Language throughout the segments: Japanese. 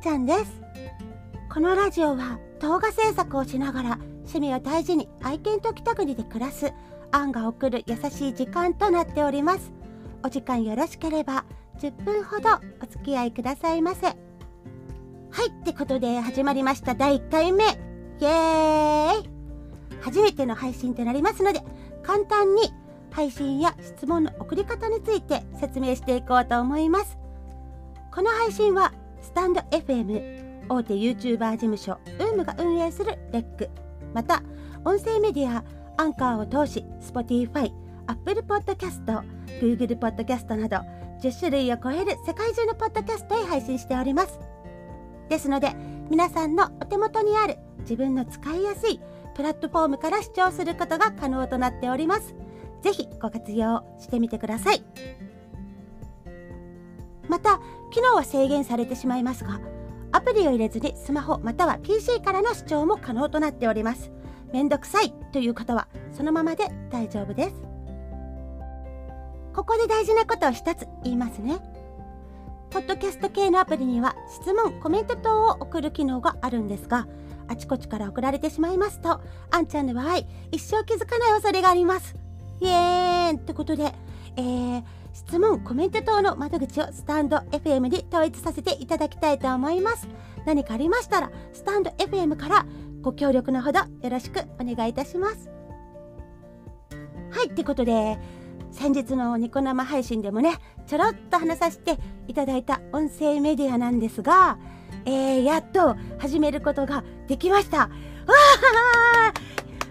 ちゃんです。このラジオは動画制作をしながら趣味を大事に愛犬と北国で暮らすアンが送る優しい時間となっております。お時間よろしければ10分ほどお付き合いくださいませ。はいってことで始まりました。第1回目。イエーイ。初めての配信となりますので簡単に配信や質問の送り方について説明していこうと思います。この配信はスタンド FM 大手 YouTuber 事務所 UM が運営するレック。また音声メディアアンカーを通し Spotify、Apple Podcast、Google Podcast など10種類を超える世界中のポッドキャストへ配信しております。ですので皆さんのお手元にある自分の使いやすいプラットフォームから視聴することが可能となっております。ぜひご活用してみてください。また機能は制限されてしまいますがアプリを入れずにスマホまたは PC からの視聴も可能となっております。めんどくさいという方はそのままで大丈夫です。ここで大事なことを一つ言いますね。ポッドキャスト系のアプリには質問コメント等を送る機能があるんですがあちこちから送られてしまいますとあんちゃんの場合一生気づかない恐れがあります。イエーイってことで、えー、質問コメント等の窓口をスタンド FM に統一させていただきたいと思います。何かありましたらスタンド FM からご協力のほどよろしくお願いいたします。はいってことで先日のニコ生配信でもねちょろっと話させていただいた音声メディアなんですが、えー、やっと始めることができました。わ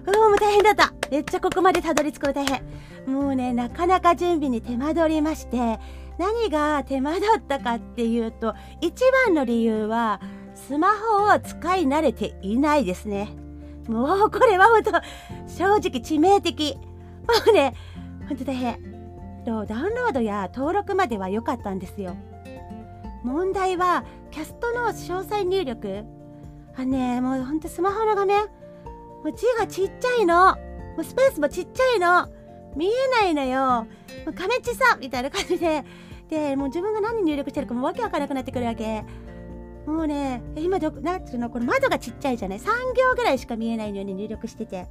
あもう大変だった。めっちゃここまでたどり着くの大変。もうねなかなか準備に手間取りまして何が手間取ったかっていうと一番の理由はスマホを使い慣れていないですね。もうこれは本当正直致命的。もうね本当大変。ダウンロードや登録までは良かったんですよ。問題はキャストの詳細入力。あねもうほんとスマホの画面もう字がちっちゃいの。もうスペースもちっちゃいの。見えないのよ。もう画面小さみたいな感じで。でもう自分が何入力してるかもわけわからなくなってくるわけ。もうね今どなんていうの？この窓がちっちゃいじゃない？3行ぐらいしか見えないように入力してて。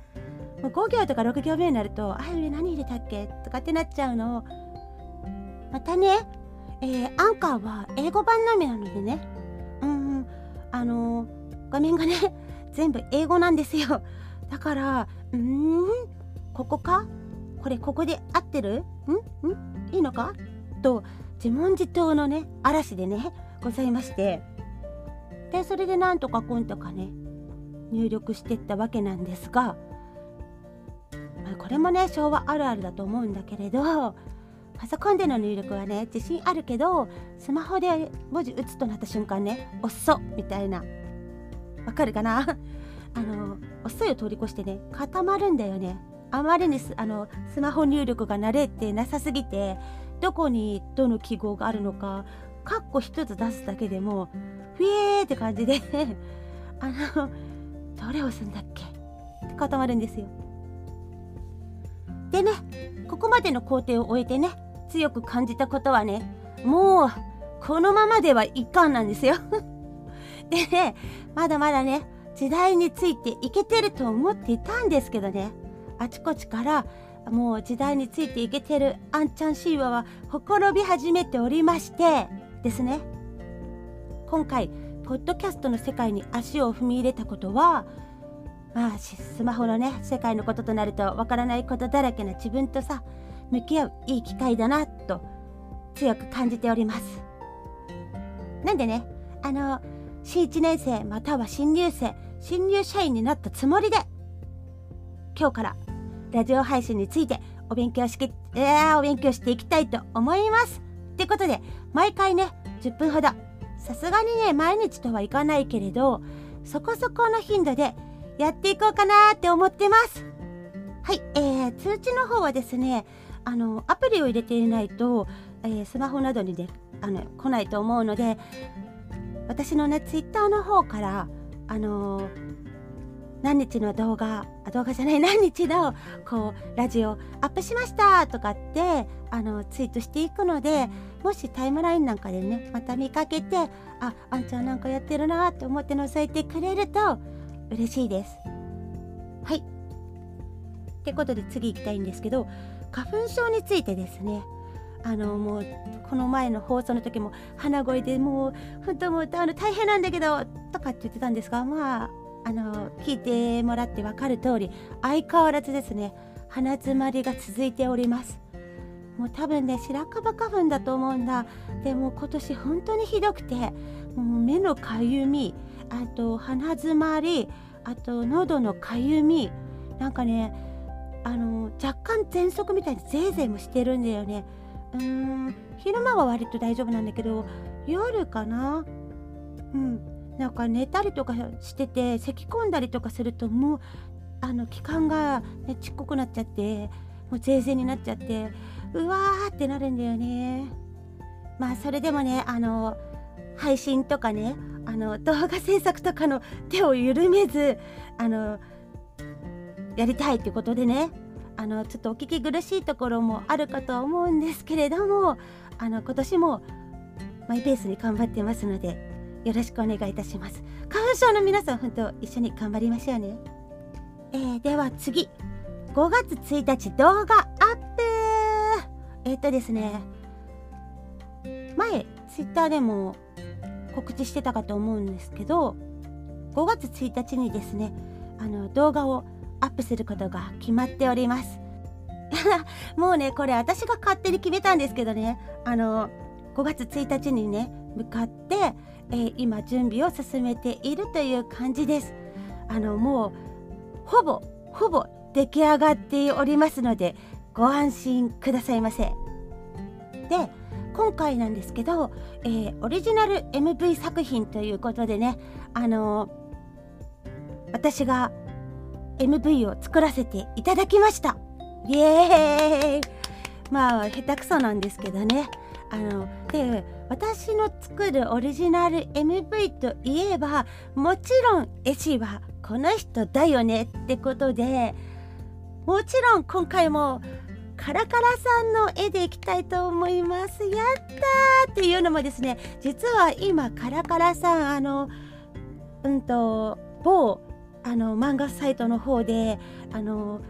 もう5行とか6行目になるとあれ何入れたっけ？とかってなっちゃうの。またね、えー、アンカーは英語版のみなのでね。うん。あのー、画面がね全部英語なんですよ。だからうんここか？これここで合ってる？ん？ん？いいのか？と自問自答のね嵐でねございまして。でそれでなんとかこんとかね入力してったわけなんですが、ま、これもね昭和あるあるだと思うんだけれどパソコンでの入力はね自信あるけどスマホで文字打つとなった瞬間ね遅っみたいなわかるかな？あの遅いを通り越してね固まるんだよね。あまりにあのスマホ入力が慣れてなさすぎてどこにどの記号があるのかカッコ一つ出すだけでもフィエーって感じで あのどれ押すんだっけ？って固まるんですよ。でねここまでの工程を終えてね強く感じたことはねもうこのままではいかんなんですよ。でねまだまだね時代についていけてると思っていたんですけどね。あちこちからもう時代についていけてるあんちゃん神話はほころび始めておりましてですね。今回ポッドキャストの世界に足を踏み入れたことはまあスマホのね世界のこととなるとわからないことだらけな自分とさ向き合ういい機会だなと強く感じております。なんでねあの新1年生または新入生新入社員になったつもりで。今日からラジオ配信についてお勉強しき、えー、お勉強していきたいと思います。ってことで毎回ね10分ほどさすがにね毎日とはいかないけれどそこそこの頻度でやっていこうかなって思ってます。はい、えー、通知の方はですねあのアプリを入れていないと、えー、スマホなどにであの来ないと思うので私のねツイッターの方からあの、何日の動画動画じゃない何日のこうラジオアップしましたとかってあのツイートしていくのでもしタイムラインなんかでねまた見かけてああんちゃんなんかやってるなって思って覗いてくれると嬉しいです。はいってことで次行きたいんですけど花粉症についてですねあのもうこの前の放送の時も鼻声でもう本当もう歌うの大変なんだけどとかって言ってたんですがまああの聞いてもらって分かる通り相変わらずですね鼻づまりが続いております。もう多分ね白樺花粉だと思うんだ。でも今年本当にひどくてもう目のかゆみあと鼻づまりあと喉のかゆみなんかねあの若干喘息みたいにゼーゼーもしてるんだよね。うーん昼間は割と大丈夫なんだけど夜かな？うん。なんか寝たりとかしてて咳き込んだりとかするともうあの気管が、ね、ちっこくなっちゃってもうゼーゼーになっちゃってうわーってなるんだよね。まあそれでもねあの配信とかねあの動画制作とかの手を緩めずあのやりたいってことでね。あのちょっとお聞き苦しいところもあるかとは思うんですけれどもあの今年もマイペースに頑張ってますのでよろしくお願いいたします。花粉症の皆さん本当一緒に頑張りましょうね、えー、では次。5月1日動画アップ。えっ、ー、とですね前ツイッターでも告知してたかと思うんですけど5月1日にですねあの動画をアップすることが決まっております。もうねこれ私が勝手に決めたんですけどね。あの5月1日にね向かって、えー、今準備を進めているという感じです。あのもうほぼほぼ出来上がっておりますのでご安心くださいませ。で今回なんですけど、えー、オリジナル MV 作品ということでねあの私が MV を作らせていただきました。イエーイ。まあ下手くそなんですけどね。あので私の作るオリジナル MV といえばもちろん絵師はこの人だよねってことでもちろん今回もカラカラさんの絵でいきたいと思います。やったーっていうのもですね実は今カラカラさんあのうんと某あの漫画サイトの方であの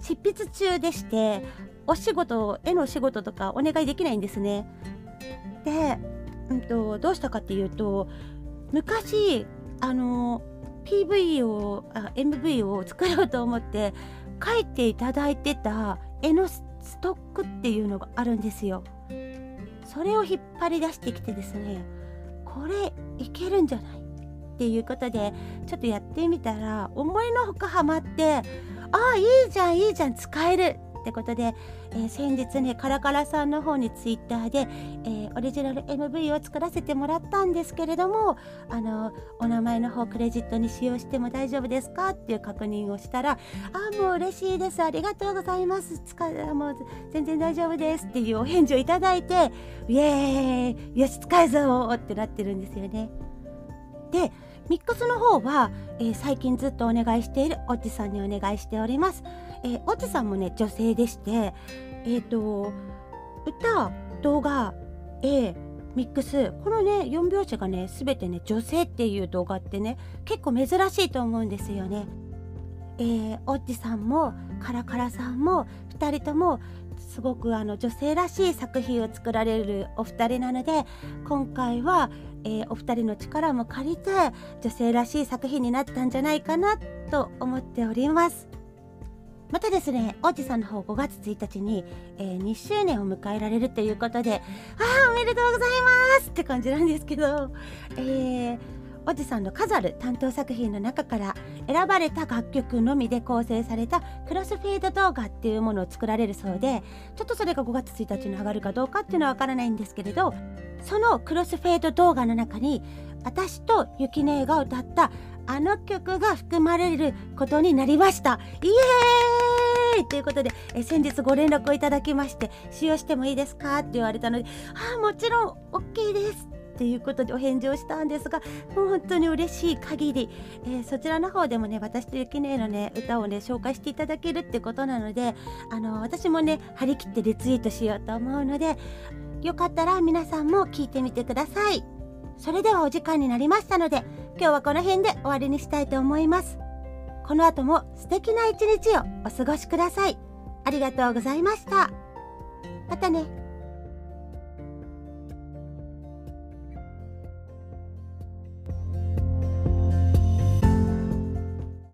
執筆中でしてお仕事絵のお仕事とかお願いできないんですね。で、うんと、どうしたかっていうと昔あの PV をあ MV を作ろうと思って書いていただいてた絵のストックっていうのがあるんですよ。それを引っ張り出してきてですねこれいけるんじゃない？っていうことでちょっとやってみたら思いのほかハマってああいいじゃんいいじゃん使えるってことで、えー、先日ねカラカラさんの方にツイッターで、えー、オリジナル MV を作らせてもらったんですけれどもあのお名前の方クレジットに使用しても大丈夫ですか？っていう確認をしたらあもう嬉しいですありがとうございます使もう全然大丈夫ですっていうお返事をいただいてイエーイよし使えぞってなってるんですよね。でミックスの方は、えー、最近ずっとお願いしているおじさんにお願いしております。えー、おじさんもね女性でして、えーと、歌動画絵ミックスこのね4拍子がね全てね女性っていう動画ってね結構珍しいと思うんですよね。えー、おっちさんもカラカラさんも2人ともすごくあの女性らしい作品を作られるお二人なので今回は、えー、お二人の力も借りて女性らしい作品になったんじゃないかなと思っております。またですね王子さんの方5月1日に、えー、2周年を迎えられるということでああおめでとうございますって感じなんですけどえーおじさんの数ある担当作品の中から選ばれた楽曲のみで構成されたクロスフェード動画っていうものを作られるそうでちょっとそれが5月1日に上がるかどうかっていうのはわからないんですけれどそのクロスフェード動画の中に私とゆきねえが歌ったあの曲が含まれることになりました。イエーイ！ということでえ先日ご連絡をいただきまして使用してもいいですか？って言われたのであもちろん OK です。っっていうことでお返事をしたんですが本当に嬉しい限り、えー、そちらの方でもね私とゆきねえのね歌をね紹介していただけるってことなのであの私もね張り切ってリツイートしようと思うのでよかったら皆さんも聞いてみてください。それではお時間になりましたので今日はこの辺で終わりにしたいと思います。この後も素敵な一日をお過ごしください。ありがとうございました。またね。